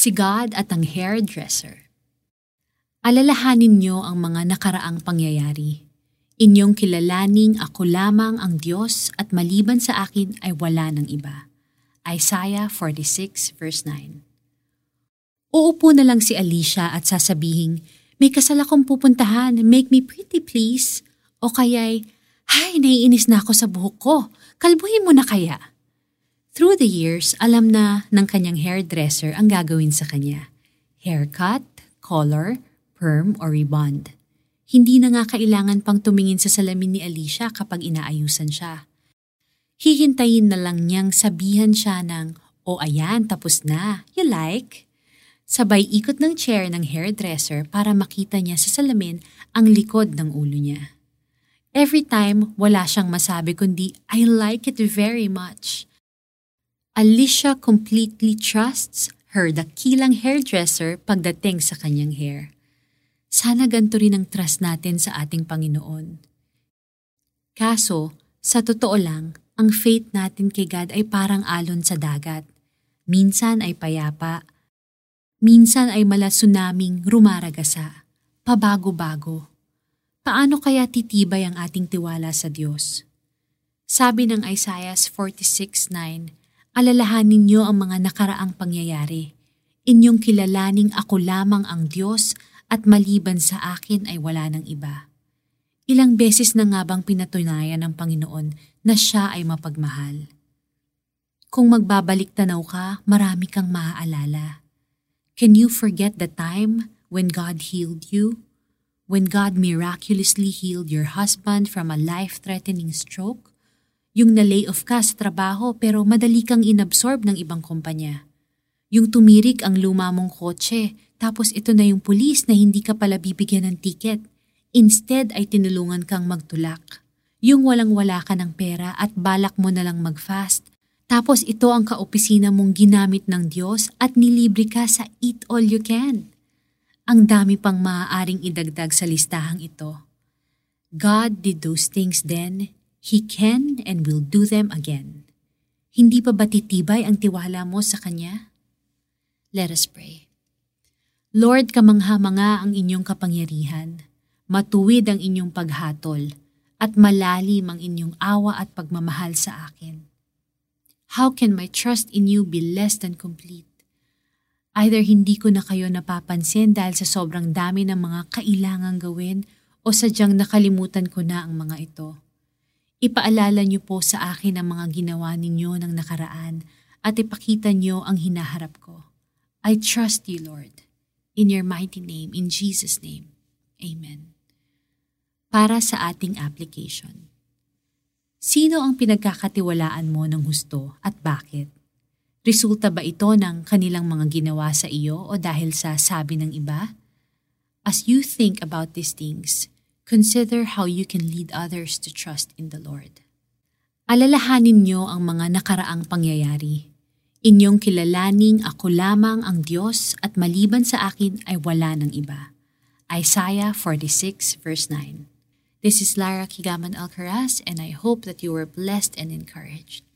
Si God at ang hairdresser. Alalahanin niyo ang mga nakaraang pangyayari. Inyong kilalaning ako lamang ang Diyos at maliban sa akin ay wala ng iba. Isaiah 46 verse 9 Uupo na lang si Alicia at sasabihin, may kasal akong pupuntahan, make me pretty please. O kaya'y, hay, naiinis na ako sa buhok ko, kalbuhin mo na kaya. Through the years, alam na ng kanyang hairdresser ang gagawin sa kanya. Haircut, color, perm, or rebond. Hindi na nga kailangan pang tumingin sa salamin ni Alicia kapag inaayusan siya. Hihintayin na lang niyang sabihan siya ng, o oh, ayan, tapos na, you like? Sabay ikot ng chair ng hairdresser para makita niya sa salamin ang likod ng ulo niya. Every time, wala siyang masabi kundi, I like it very much. Alicia completely trusts her dakilang hairdresser pagdating sa kanyang hair. Sana ganito rin ang trust natin sa ating Panginoon. Kaso, sa totoo lang, ang faith natin kay God ay parang alon sa dagat. Minsan ay payapa, minsan ay mala tsunaming rumaragasa, pabago-bago. Paano kaya titibay ang ating tiwala sa Diyos? Sabi ng Isaiah 46.9, Alalahanin niyo ang mga nakaraang pangyayari. Inyong kilalaning ako lamang ang Diyos at maliban sa akin ay wala ng iba. Ilang beses na nga bang pinatunayan ng Panginoon na siya ay mapagmahal? Kung magbabalik tanaw ka, marami kang maaalala. Can you forget the time when God healed you? When God miraculously healed your husband from a life-threatening stroke? Yung na-lay off ka sa trabaho pero madali kang inabsorb ng ibang kumpanya. Yung tumirik ang luma mong kotse tapos ito na yung pulis na hindi ka pala bibigyan ng ticket. Instead ay tinulungan kang magtulak. Yung walang-wala ka ng pera at balak mo na lang mag-fast. Tapos ito ang kaopisina mong ginamit ng Diyos at nilibre ka sa Eat All You Can. Ang dami pang maaaring idagdag sa listahang ito. God did those things then He can and will do them again. Hindi pa ba titibay ang tiwala mo sa Kanya? Let us pray. Lord, kamangha-manga ang inyong kapangyarihan, matuwid ang inyong paghatol, at malalim ang inyong awa at pagmamahal sa akin. How can my trust in you be less than complete? Either hindi ko na kayo napapansin dahil sa sobrang dami ng mga kailangang gawin o sadyang nakalimutan ko na ang mga ito. Ipaalala niyo po sa akin ang mga ginawa ninyo ng nakaraan at ipakita niyo ang hinaharap ko. I trust you, Lord. In your mighty name, in Jesus' name. Amen. Para sa ating application. Sino ang pinagkakatiwalaan mo ng husto at bakit? Resulta ba ito ng kanilang mga ginawa sa iyo o dahil sa sabi ng iba? As you think about these things, Consider how you can lead others to trust in the Lord. Alalahanin niyo ang mga nakaraang pangyayari. Inyong kilalaning ako lamang ang Diyos at maliban sa akin ay wala ng iba. Isaiah 46 verse 9 This is Lara Kigaman Alcaraz and I hope that you were blessed and encouraged.